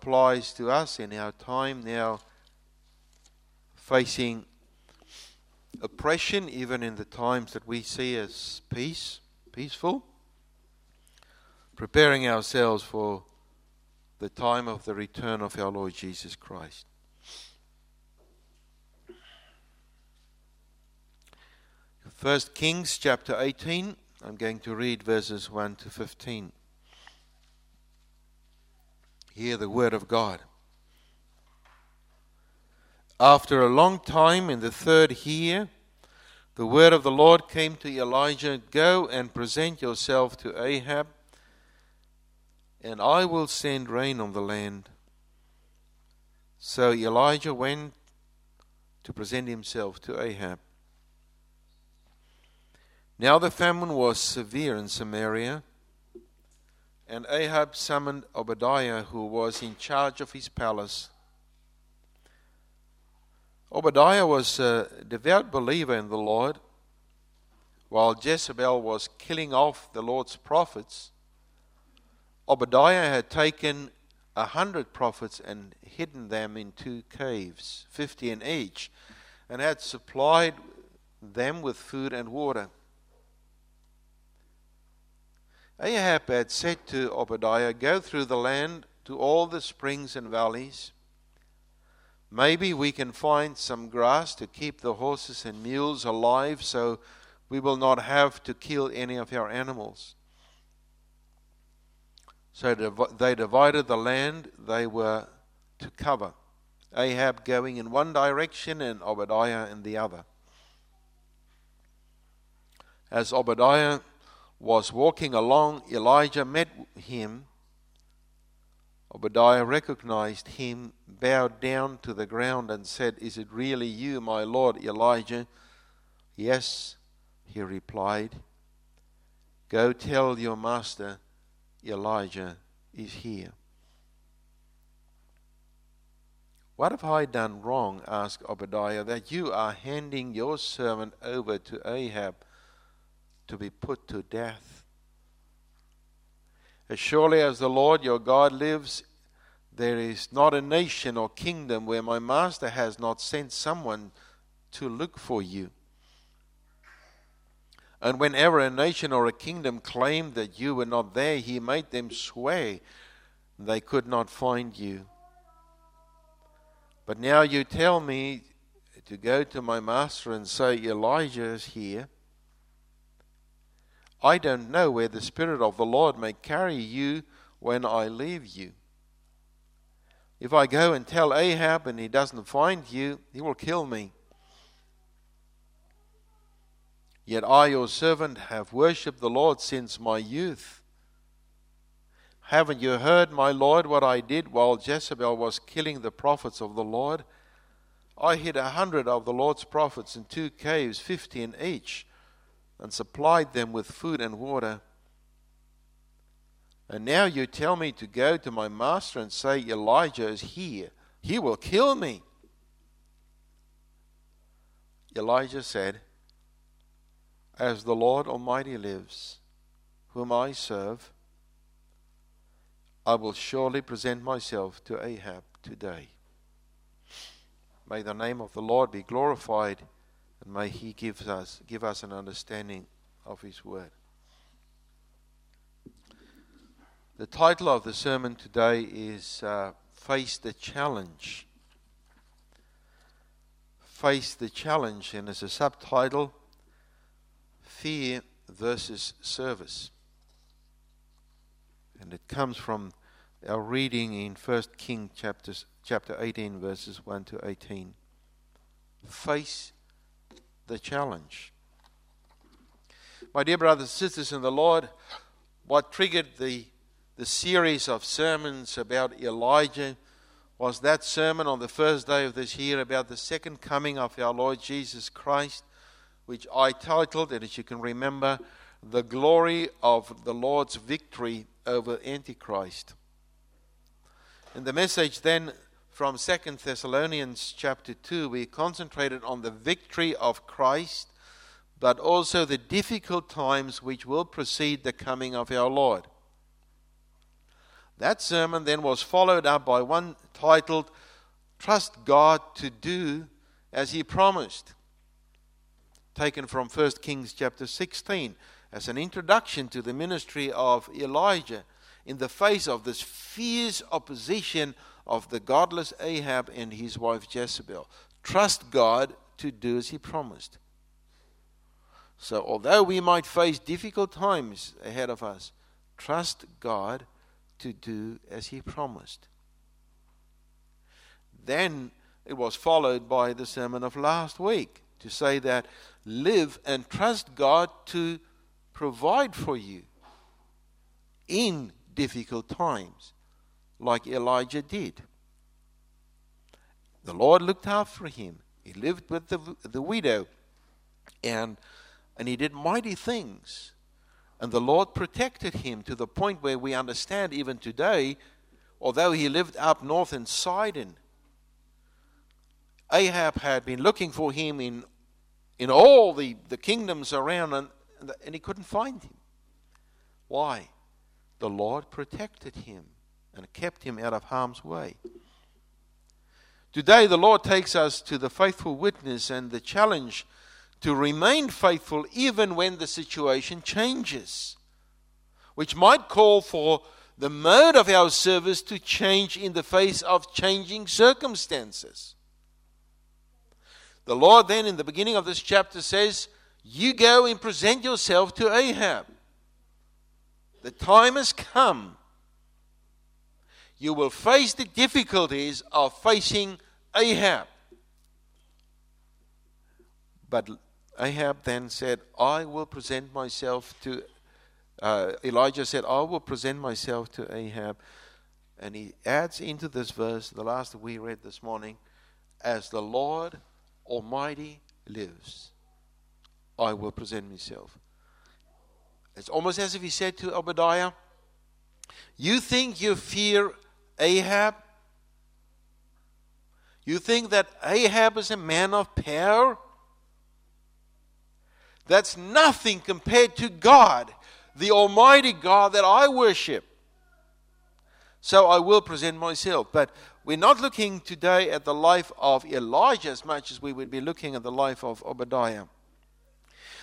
applies to us in our time now facing oppression, even in the times that we see as peace, peaceful, preparing ourselves for the time of the return of our Lord Jesus Christ. First Kings chapter 18, I'm going to read verses 1 to 15. Hear the word of God. After a long time, in the third year, the word of the Lord came to Elijah Go and present yourself to Ahab, and I will send rain on the land. So Elijah went to present himself to Ahab. Now the famine was severe in Samaria, and Ahab summoned Obadiah, who was in charge of his palace Obadiah was a devout believer in the Lord. While Jezebel was killing off the Lord's prophets, Obadiah had taken a hundred prophets and hidden them in two caves, fifty in each, and had supplied them with food and water. Ahab had said to Obadiah, Go through the land to all the springs and valleys Maybe we can find some grass to keep the horses and mules alive so we will not have to kill any of our animals. So they divided the land they were to cover. Ahab going in one direction and Obadiah in the other. As Obadiah was walking along, Elijah met him Obadiah recognized him, bowed down to the ground, and said, Is it really you, my Lord Elijah? Yes, he replied. Go tell your master, Elijah is here. What have I done wrong? asked Obadiah, that you are handing your servant over to Ahab to be put to death? As surely as the Lord your God lives, there is not a nation or kingdom where my master has not sent someone to look for you. And whenever a nation or a kingdom claimed that you were not there, he made them swear they could not find you. But now you tell me to go to my master and say, Elijah is here. I don't know where the Spirit of the Lord may carry you when I leave you. If I go and tell Ahab and he doesn't find you, he will kill me. Yet I, your servant, have worshipped the Lord since my youth. Haven't you heard, my Lord, what I did while Jezebel was killing the prophets of the Lord? I hid a hundred of the Lord's prophets in two caves, fifty in each and supplied them with food and water. And now you tell me to go to my master and say, Elijah is here. He will kill me. Elijah said, As the Lord Almighty lives, whom I serve, I will surely present myself to Ahab today. May the name of the Lord be glorified and may He give us, give us an understanding of His Word. The title of the sermon today is uh, Face the Challenge. Face the Challenge, and as a subtitle, Fear versus Service. And it comes from our reading in 1 King chapters, chapter 18, verses 1 to 18. Face the challenge. My dear brothers and sisters in the Lord, what triggered the, the series of sermons about Elijah was that sermon on the first day of this year about the second coming of our Lord Jesus Christ, which I titled, and as you can remember, The Glory of the Lord's Victory over Antichrist. And the message then from Second Thessalonians chapter 2, we concentrated on the victory of Christ, but also the difficult times which will precede the coming of our Lord. That sermon then was followed up by one titled, Trust God to Do as He Promised, taken from 1 Kings chapter 16 as an introduction to the ministry of Elijah in the face of this fierce opposition of the godless Ahab and his wife Jezebel. Trust God to do as He promised. So, although we might face difficult times ahead of us, trust God to do as He promised. Then it was followed by the sermon of last week to say that live and trust God to provide for you in difficult times, like Elijah did. The Lord looked after him. He lived with the, the widow, and, and he did mighty things. And the Lord protected him to the point where we understand even today, although he lived up north in Sidon, Ahab had been looking for him in, in all the, the kingdoms around, and, and he couldn't find him. Why? The Lord protected him and kept him out of harm's way. Today, the Lord takes us to the faithful witness and the challenge to remain faithful even when the situation changes, which might call for the mode of our service to change in the face of changing circumstances. The Lord then, in the beginning of this chapter, says, You go and present yourself to Ahab. The time has come. You will face the difficulties of facing Ahab. But Ahab then said, I will present myself to, uh, Elijah said, I will present myself to Ahab. And he adds into this verse, the last that we read this morning, as the Lord Almighty lives, I will present myself. It's almost as if he said to Obadiah, You think you fear Ahab? You think that Ahab is a man of power? That's nothing compared to God, the Almighty God that I worship. So I will present myself. But we're not looking today at the life of Elijah as much as we would be looking at the life of Obadiah.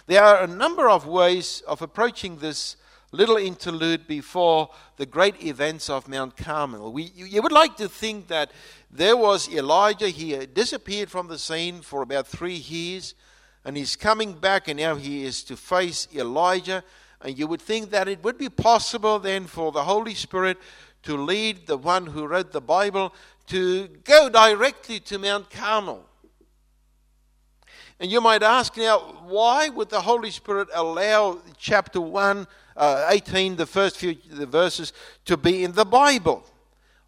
There are a number of ways of approaching this little interlude before the great events of Mount Carmel. We, you, you would like to think that there was Elijah, he disappeared from the scene for about three years, and he's coming back, and now he is to face Elijah. And you would think that it would be possible then for the Holy Spirit to lead the one who wrote the Bible to go directly to Mount Carmel. And you might ask now, why would the Holy Spirit allow chapter 1, uh, 18, the first few verses, to be in the Bible?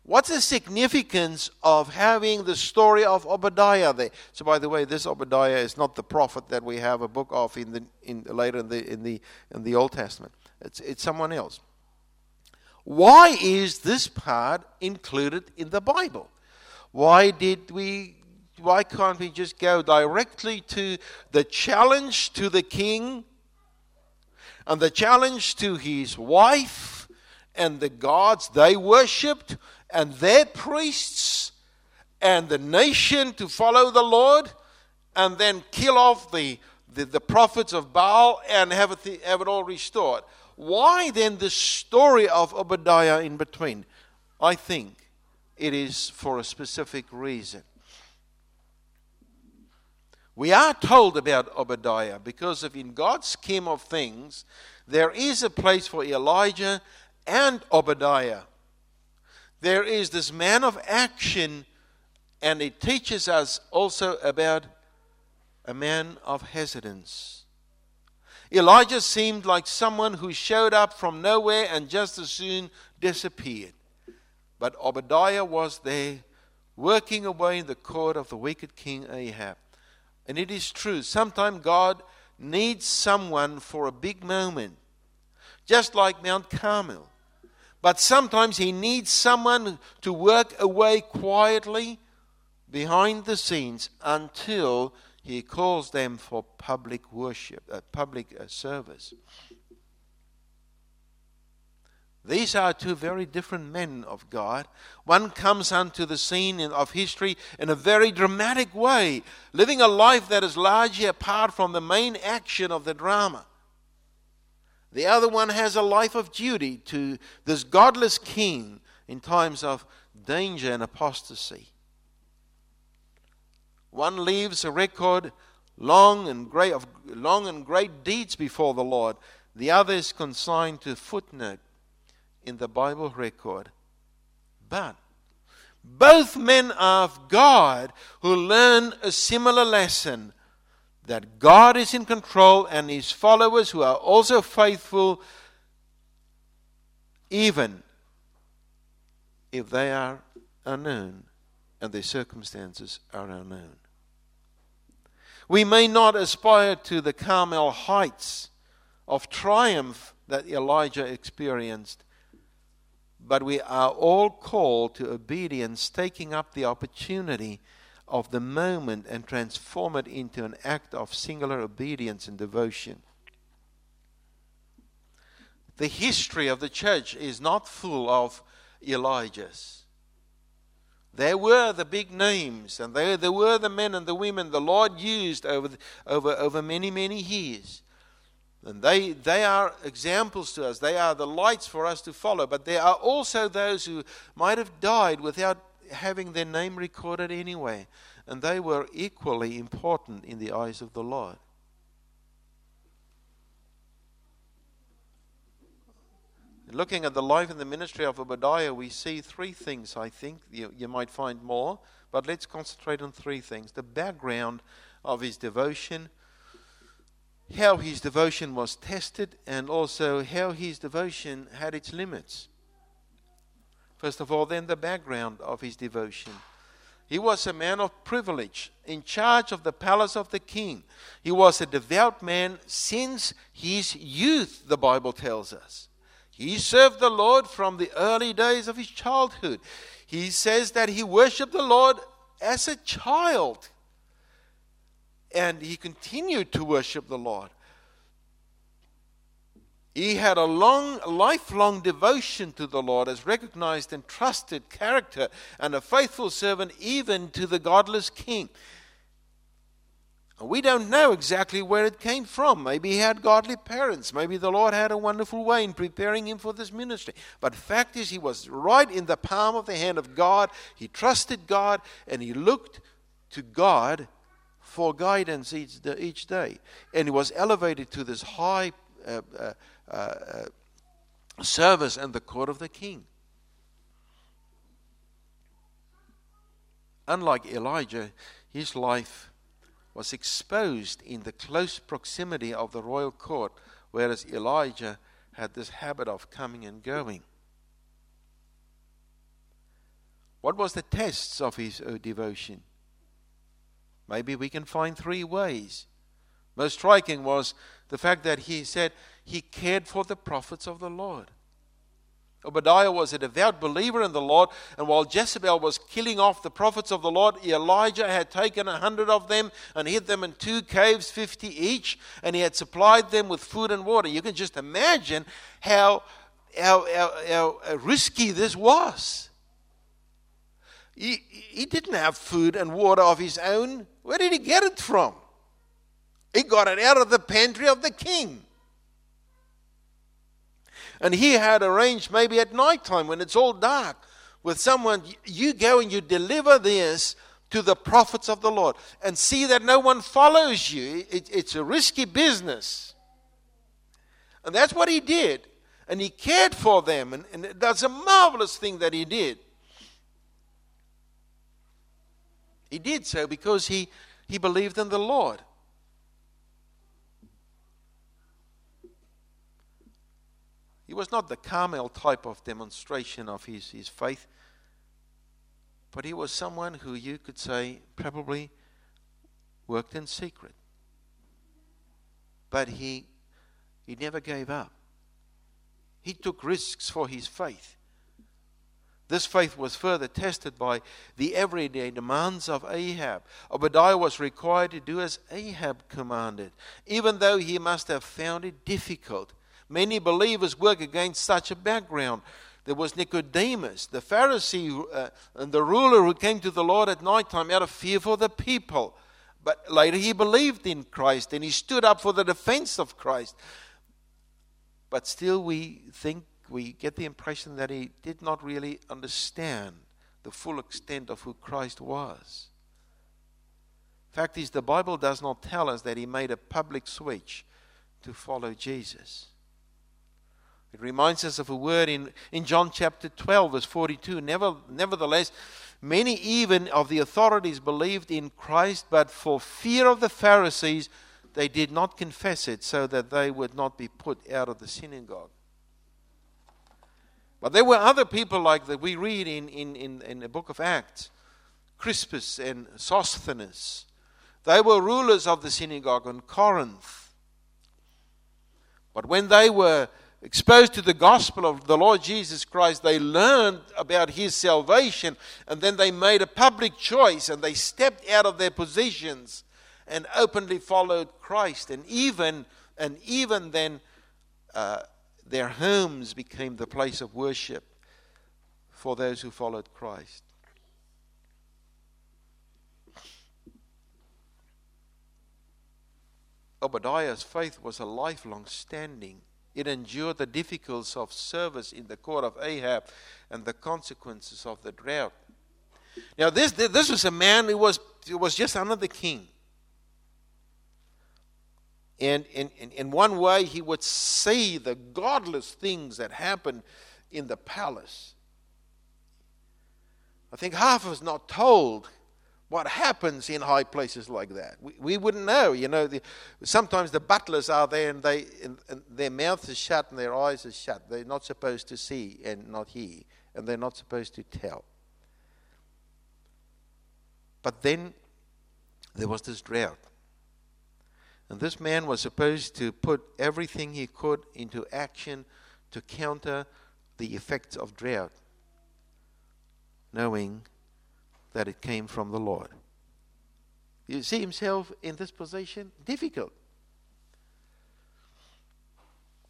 What's the significance of having the story of Obadiah there? So, by the way, this Obadiah is not the prophet that we have a book of in the, in, later in the, in, the, in the Old Testament. It's, it's someone else. Why is this part included in the Bible? Why did we why can't we just go directly to the challenge to the king and the challenge to his wife and the gods they worshipped and their priests and the nation to follow the Lord and then kill off the, the, the prophets of Baal and have it, have it all restored? Why then the story of Obadiah in between? I think it is for a specific reason. We are told about Obadiah because of in God's scheme of things, there is a place for Elijah and Obadiah. There is this man of action, and it teaches us also about a man of hesitance. Elijah seemed like someone who showed up from nowhere and just as soon disappeared. But Obadiah was there, working away in the court of the wicked king Ahab. And it is true, sometimes God needs someone for a big moment, just like Mount Carmel. But sometimes He needs someone to work away quietly behind the scenes until He calls them for public worship, uh, public uh, service. These are two very different men of God. One comes onto the scene of history in a very dramatic way, living a life that is largely apart from the main action of the drama. The other one has a life of duty to this godless king in times of danger and apostasy. One leaves a record long and great of long and great deeds before the Lord. The other is consigned to footnote in the Bible record. But both men of God who learn a similar lesson that God is in control and his followers who are also faithful, even if they are unknown and their circumstances are unknown. We may not aspire to the Carmel heights of triumph that Elijah experienced, but we are all called to obedience, taking up the opportunity of the moment and transform it into an act of singular obedience and devotion. The history of the church is not full of Elijahs. There were the big names, and there, there were the men and the women the Lord used over, over, over many, many years. And they, they are examples to us. They are the lights for us to follow. But there are also those who might have died without having their name recorded anyway. And they were equally important in the eyes of the Lord. Looking at the life and the ministry of Obadiah, we see three things, I think. You, you might find more, but let's concentrate on three things the background of his devotion, how his devotion was tested, and also how his devotion had its limits. First of all, then the background of his devotion. He was a man of privilege, in charge of the palace of the king. He was a devout man since his youth, the Bible tells us. He served the Lord from the early days of his childhood. He says that he worshiped the Lord as a child. And he continued to worship the Lord. He had a long, lifelong devotion to the Lord as recognized and trusted character and a faithful servant even to the godless king. We don't know exactly where it came from. Maybe he had godly parents. Maybe the Lord had a wonderful way in preparing him for this ministry. But fact is, he was right in the palm of the hand of God. He trusted God and he looked to God for guidance each, each day. And he was elevated to this high uh, uh, uh, service in the court of the king. Unlike Elijah, his life was exposed in the close proximity of the royal court, whereas Elijah had this habit of coming and going. What was the tests of his uh, devotion? Maybe we can find three ways. Most striking was the fact that he said he cared for the prophets of the Lord. Obadiah was a devout believer in the Lord, and while Jezebel was killing off the prophets of the Lord, Elijah had taken a hundred of them and hid them in two caves, fifty each, and he had supplied them with food and water. You can just imagine how, how, how, how risky this was. He, didn't have food and water of his own. Where did he get it from? He got it out of the pantry of the king. And he had arranged maybe at night time when it's all dark with someone, you go and you deliver this to the prophets of the Lord and see that no one follows you. It, it's a risky business. And that's what he did. And he cared for them. And, and that's a marvelous thing that he did. He did so because he, he believed in the Lord. He was not the Carmel type of demonstration of his, his faith, but he was someone who you could say probably worked in secret. But he, he never gave up. He took risks for his faith. This faith was further tested by the everyday demands of Ahab. Obadiah was required to do as Ahab commanded, even though he must have found it difficult Many believers work against such a background. There was Nicodemus, the Pharisee uh, and the ruler who came to the Lord at night time out of fear for the people. But later he believed in Christ and he stood up for the defense of Christ. But still, we think, we get the impression that he did not really understand the full extent of who Christ was. Fact is, the Bible does not tell us that he made a public switch to follow Jesus. It reminds us of a word in, in John chapter 12, verse 42. Never, nevertheless, many even of the authorities believed in Christ, but for fear of the Pharisees, they did not confess it so that they would not be put out of the synagogue. But there were other people like that we read in, in, in, in the book of Acts Crispus and Sosthenes. They were rulers of the synagogue in Corinth. But when they were exposed to the gospel of the Lord Jesus Christ, they learned about his salvation and then they made a public choice and they stepped out of their positions and openly followed Christ. And even, and even then, uh, their homes became the place of worship for those who followed Christ. Obadiah's faith was a lifelong standing it endured the difficulties of service in the court of Ahab and the consequences of the drought. Now, this, this was a man who was, who was just the king. And in, in, in one way, he would see the godless things that happened in the palace. I think half of us not told what happens in high places like that. We, we wouldn't know. You know, the, sometimes the butlers are there and, they, and, and their mouth is shut and their eyes are shut. They're not supposed to see and not hear, and they're not supposed to tell. But then there was this drought. And this man was supposed to put everything he could into action to counter the effects of drought, knowing that it came from the Lord. You see himself in this position? Difficult.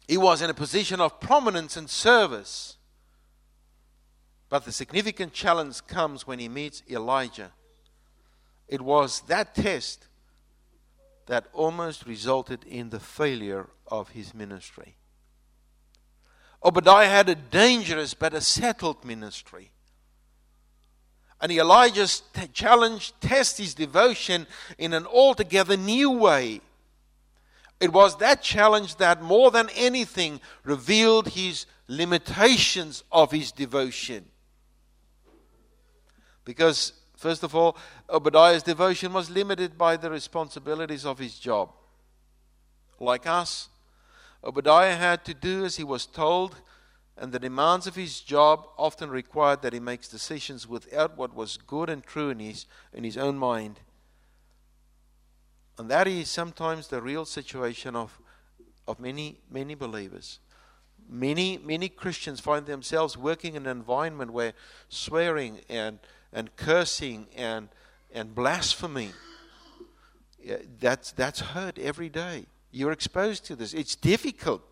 He was in a position of prominence and service. But the significant challenge comes when he meets Elijah. It was that test that almost resulted in the failure of his ministry. Obadiah had a dangerous but a settled ministry. And Elijah's t- challenge tests his devotion in an altogether new way. It was that challenge that more than anything revealed his limitations of his devotion. Because, first of all, Obadiah's devotion was limited by the responsibilities of his job. Like us, Obadiah had to do as he was told and the demands of his job often required that he makes decisions without what was good and true in his, in his own mind. And that is sometimes the real situation of, of many, many believers. Many, many Christians find themselves working in an environment where swearing and, and cursing and, and blasphemy, that's, that's heard every day. You're exposed to this. It's difficult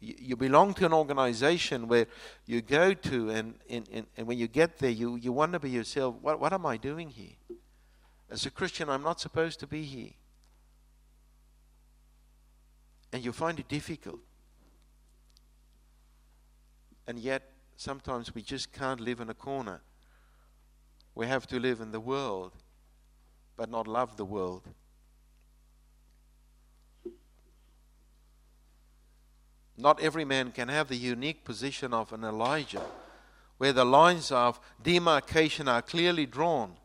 you belong to an organization where you go to, and, and, and when you get there, you, you wonder to yourself, what, what am I doing here? As a Christian, I'm not supposed to be here. And you find it difficult. And yet, sometimes we just can't live in a corner. We have to live in the world, but not love the world. Not every man can have the unique position of an Elijah, where the lines of demarcation are clearly drawn.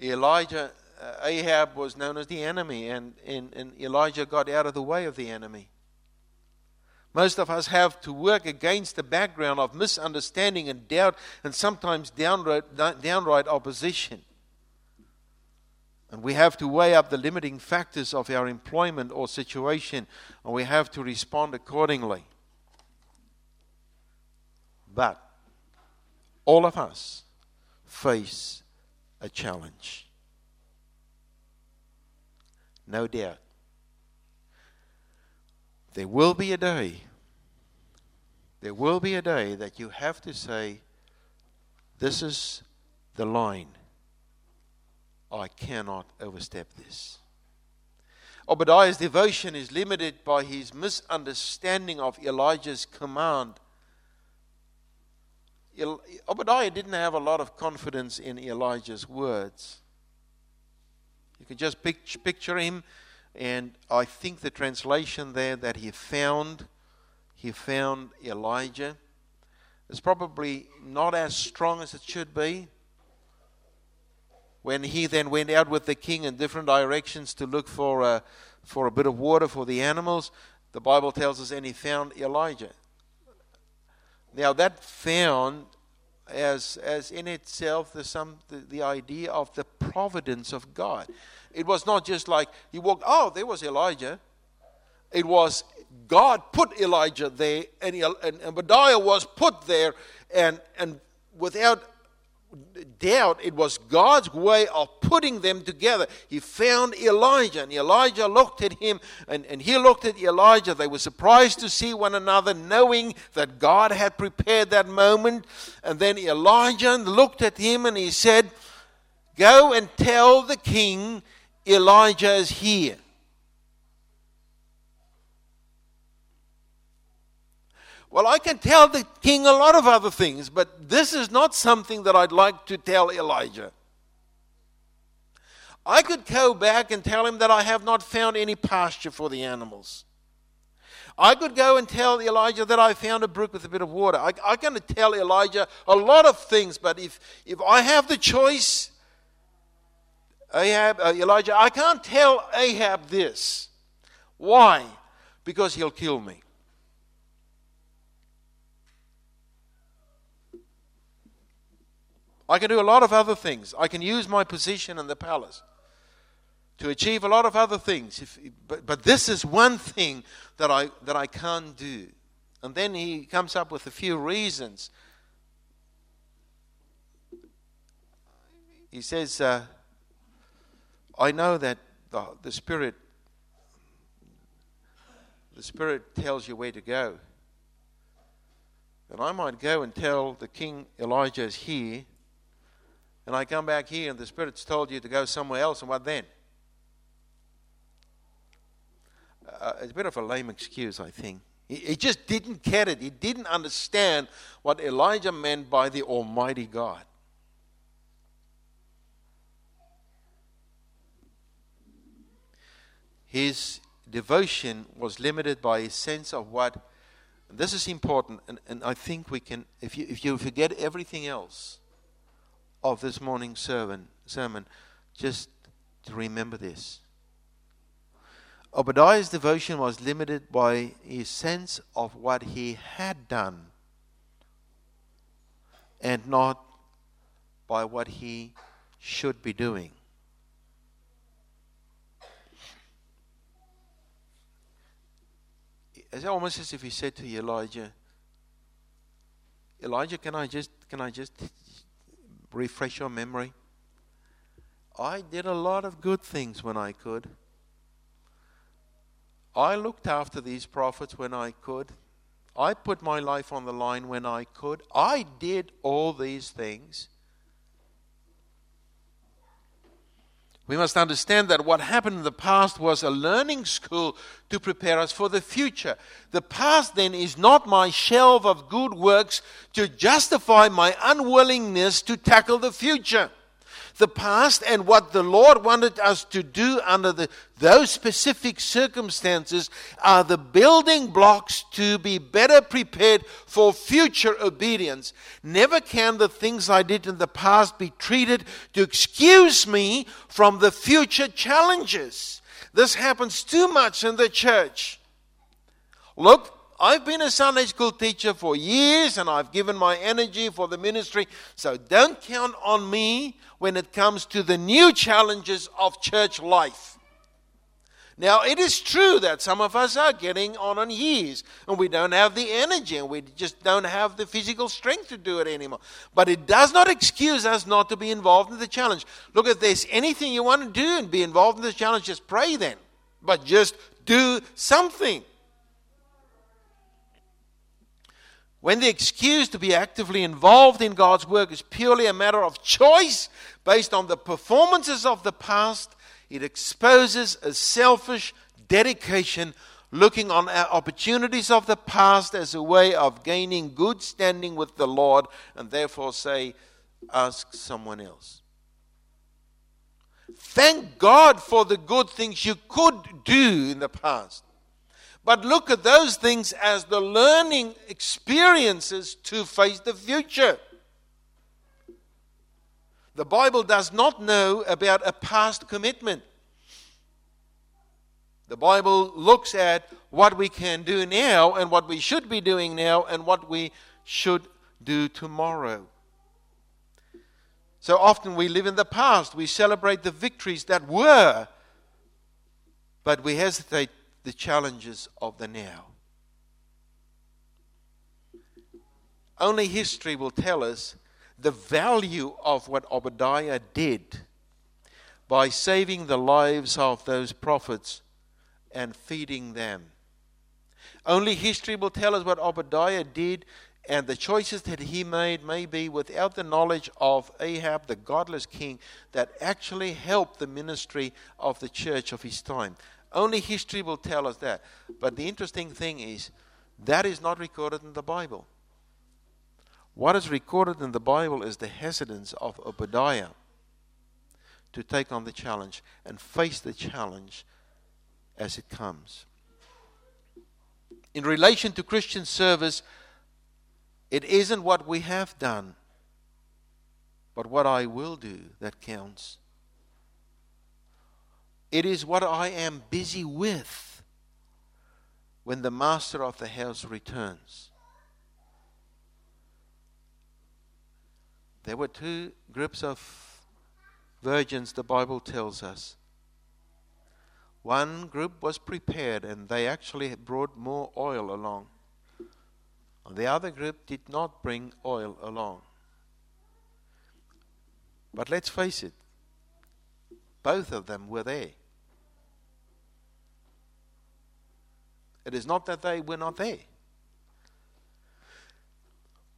Elijah, uh, Ahab was known as the enemy, and, and, and Elijah got out of the way of the enemy. Most of us have to work against the background of misunderstanding and doubt, and sometimes downright, downright opposition. And we have to weigh up the limiting factors of our employment or situation, and we have to respond accordingly. But all of us face a challenge. No doubt. There will be a day, there will be a day that you have to say, This is the line. I cannot overstep this. Obadiah's devotion is limited by his misunderstanding of Elijah's command. Obadiah didn't have a lot of confidence in Elijah's words. You can just picture him, and I think the translation there that he found, he found Elijah, is probably not as strong as it should be when he then went out with the king in different directions to look for a, for a bit of water for the animals, the Bible tells us, and he found Elijah. Now, that found as, as in itself the, some, the, the idea of the providence of God. It was not just like he walked, oh, there was Elijah. It was God put Elijah there, and, and, and Obadiah was put there, and, and without doubt it was God's way of putting them together. He found Elijah, and Elijah looked at him, and, and he looked at Elijah. They were surprised to see one another, knowing that God had prepared that moment. And then Elijah looked at him and he said, Go and tell the king Elijah is here. Well, I can tell the king a lot of other things, but this is not something that I'd like to tell Elijah. I could go back and tell him that I have not found any pasture for the animals. I could go and tell Elijah that I found a brook with a bit of water. I, I can tell Elijah a lot of things, but if, if I have the choice, Ahab, uh, Elijah, I can't tell Ahab this. Why? Because he'll kill me. I can do a lot of other things. I can use my position in the palace to achieve a lot of other things. If, but, but this is one thing that I, that I can't do. And then he comes up with a few reasons. He says, uh, I know that the, the Spirit the Spirit tells you where to go. And I might go and tell the king Elijah is here and I come back here and the Spirit's told you to go somewhere else, and what then? Uh, it's a bit of a lame excuse, I think. He, he just didn't get it. He didn't understand what Elijah meant by the Almighty God. His devotion was limited by his sense of what. This is important, and, and I think we can, if you, if you forget everything else, of this morning's sermon, sermon just to remember this. Obadiah's devotion was limited by his sense of what he had done and not by what he should be doing. It's almost as if he said to Elijah, Elijah, can I just can I just refresh your memory. I did a lot of good things when I could. I looked after these prophets when I could. I put my life on the line when I could. I did all these things. We must understand that what happened in the past was a learning school to prepare us for the future. The past then is not my shelf of good works to justify my unwillingness to tackle the future the past and what the Lord wanted us to do under the, those specific circumstances are the building blocks to be better prepared for future obedience. Never can the things I did in the past be treated to excuse me from the future challenges. This happens too much in the church. Look, I've been a Sunday school teacher for years and I've given my energy for the ministry, so don't count on me when it comes to the new challenges of church life. Now, it is true that some of us are getting on in years and we don't have the energy and we just don't have the physical strength to do it anymore. But it does not excuse us not to be involved in the challenge. Look, if there's anything you want to do and be involved in the challenge, just pray then. But just do something. When the excuse to be actively involved in God's work is purely a matter of choice based on the performances of the past, it exposes a selfish dedication looking on our opportunities of the past as a way of gaining good standing with the Lord and therefore say, ask someone else. Thank God for the good things you could do in the past. But look at those things as the learning experiences to face the future. The Bible does not know about a past commitment. The Bible looks at what we can do now and what we should be doing now and what we should do tomorrow. So often we live in the past. We celebrate the victories that were, but we hesitate the challenges of the now. Only history will tell us the value of what Obadiah did by saving the lives of those prophets and feeding them. Only history will tell us what Obadiah did and the choices that he made may be without the knowledge of Ahab, the godless king, that actually helped the ministry of the church of his time. Only history will tell us that. But the interesting thing is, that is not recorded in the Bible. What is recorded in the Bible is the hesitance of Obadiah to take on the challenge and face the challenge as it comes. In relation to Christian service, it isn't what we have done, but what I will do that counts. It is what I am busy with when the master of the house returns. There were two groups of virgins, the Bible tells us. One group was prepared and they actually brought more oil along. The other group did not bring oil along. But let's face it, both of them were there. It is not that they were not there.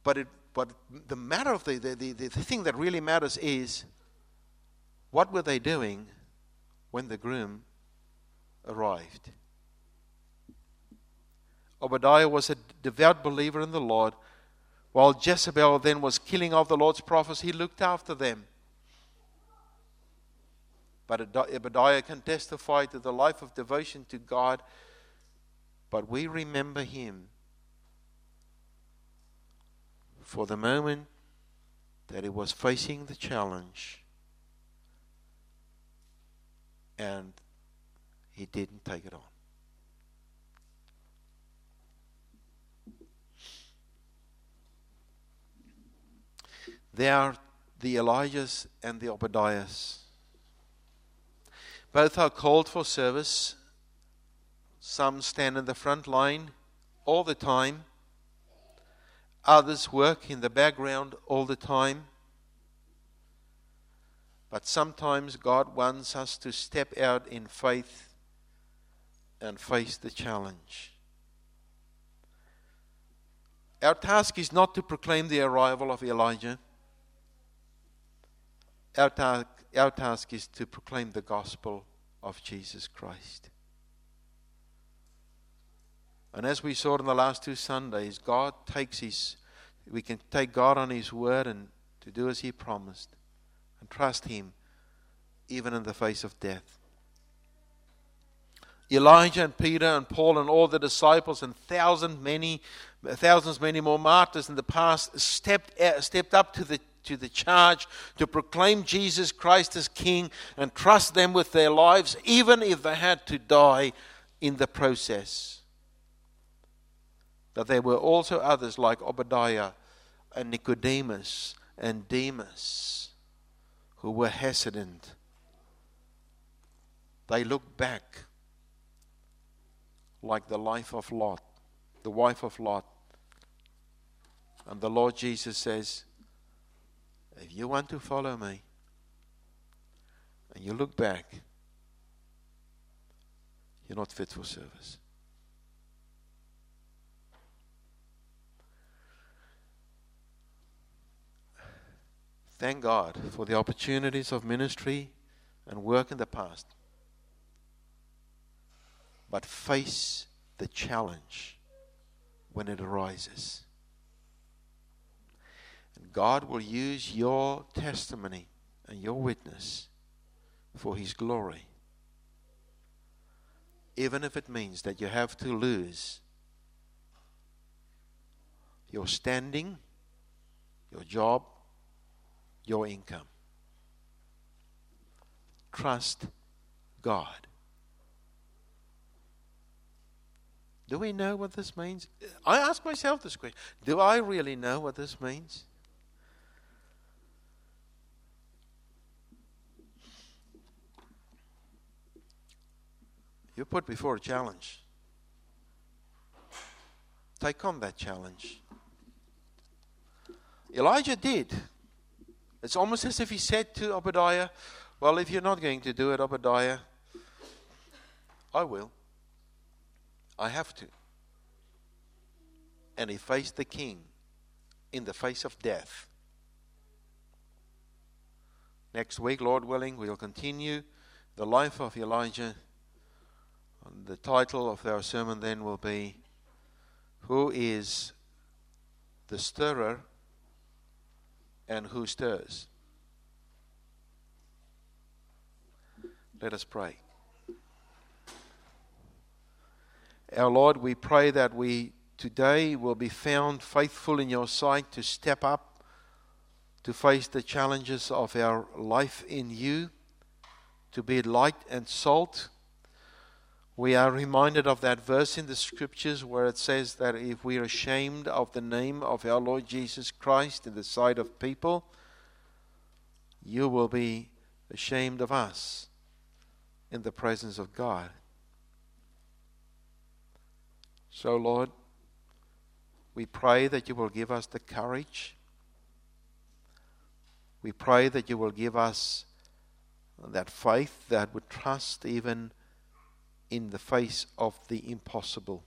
But, it, but the matter of the, the, the, the thing that really matters is what were they doing when the groom arrived. Obadiah was a devout believer in the Lord. While Jezebel then was killing off the Lord's prophets, he looked after them. But Obadiah can testify to the life of devotion to God. But we remember him for the moment that he was facing the challenge and he didn't take it on. There are the Elijahs and the Obadiahs. Both are called for service. Some stand in the front line all the time. Others work in the background all the time. But sometimes God wants us to step out in faith and face the challenge. Our task is not to proclaim the arrival of Elijah. Our, ta- our task is to proclaim the gospel of Jesus Christ. And as we saw in the last two Sundays, God takes his, we can take God on his word and to do as he promised and trust him even in the face of death. Elijah and Peter and Paul and all the disciples and thousands many, thousands many more martyrs in the past stepped, uh, stepped up to the, to the charge to proclaim Jesus Christ as King and trust them with their lives, even if they had to die in the process. But there were also others like Obadiah and Nicodemus and Demas who were hesitant. They looked back like the life of Lot, the wife of Lot. And the Lord Jesus says, If you want to follow me, and you look back, you're not fit for service. Thank God for the opportunities of ministry and work in the past. But face the challenge when it arises. And God will use your testimony and your witness for His glory. Even if it means that you have to lose your standing, your job, your income. Trust God. Do we know what this means? I ask myself this question Do I really know what this means? You're put before a challenge. Take on that challenge. Elijah did. It's almost as if he said to Obadiah, Well, if you're not going to do it, Obadiah, I will. I have to. And he faced the king in the face of death. Next week, Lord willing, we'll continue the life of Elijah. And the title of our sermon then will be Who is the Stirrer and who stirs. Let us pray. Our Lord, we pray that we today will be found faithful in your sight to step up, to face the challenges of our life in you, to be light and salt we are reminded of that verse in the scriptures where it says that if we are ashamed of the name of our Lord Jesus Christ in the sight of people, you will be ashamed of us in the presence of God. So, Lord, we pray that you will give us the courage. We pray that you will give us that faith that would trust even in the face of the impossible.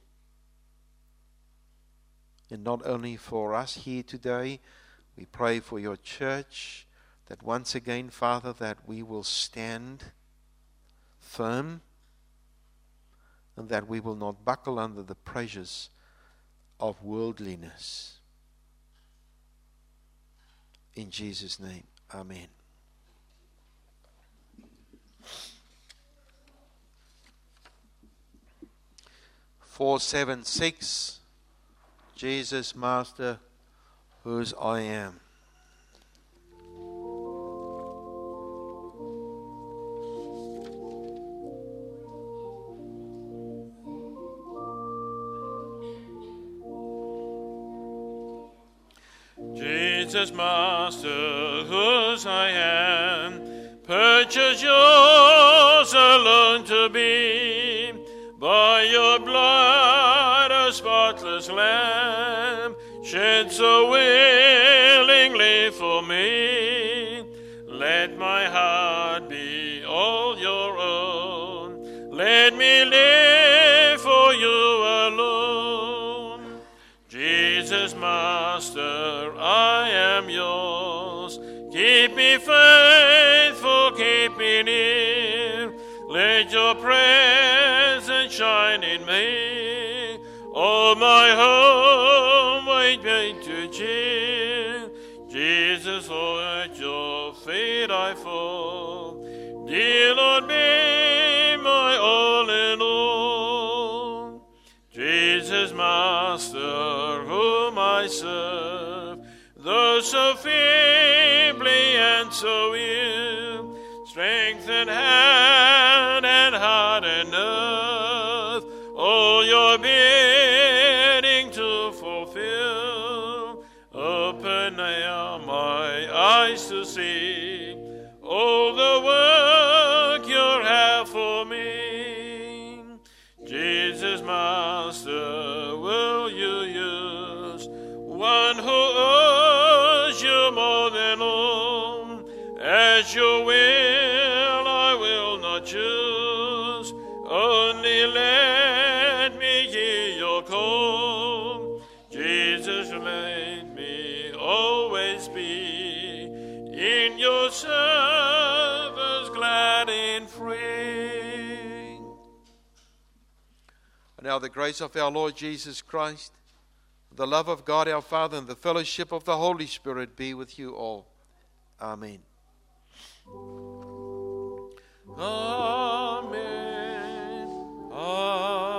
And not only for us here today, we pray for your church that once again, Father, that we will stand firm and that we will not buckle under the pressures of worldliness. In Jesus' name, Amen. 476 Jesus, Master, whose I am. Jesus, Master, whose I am, purchase yours alone to by your blood, a spotless lamb, shed so willingly for me. Let my heart be all your own. Let me live for you alone. Jesus, Master, I am yours. Keep me faithful, keep me near. Let your prayer shine in me. All my home wait me to cheer. Jesus, Lord, at your feet I fall. Dear Lord, be my all in all. Jesus, Master, whom I serve, though so feebly and so ill, strength and one who owes you more than all as your will? I will not choose only let me hear your call. Jesus, let me always be in your service glad and free. And now the grace of our Lord Jesus Christ, the love of God our Father and the fellowship of the Holy Spirit be with you all. Amen. Amen. Amen.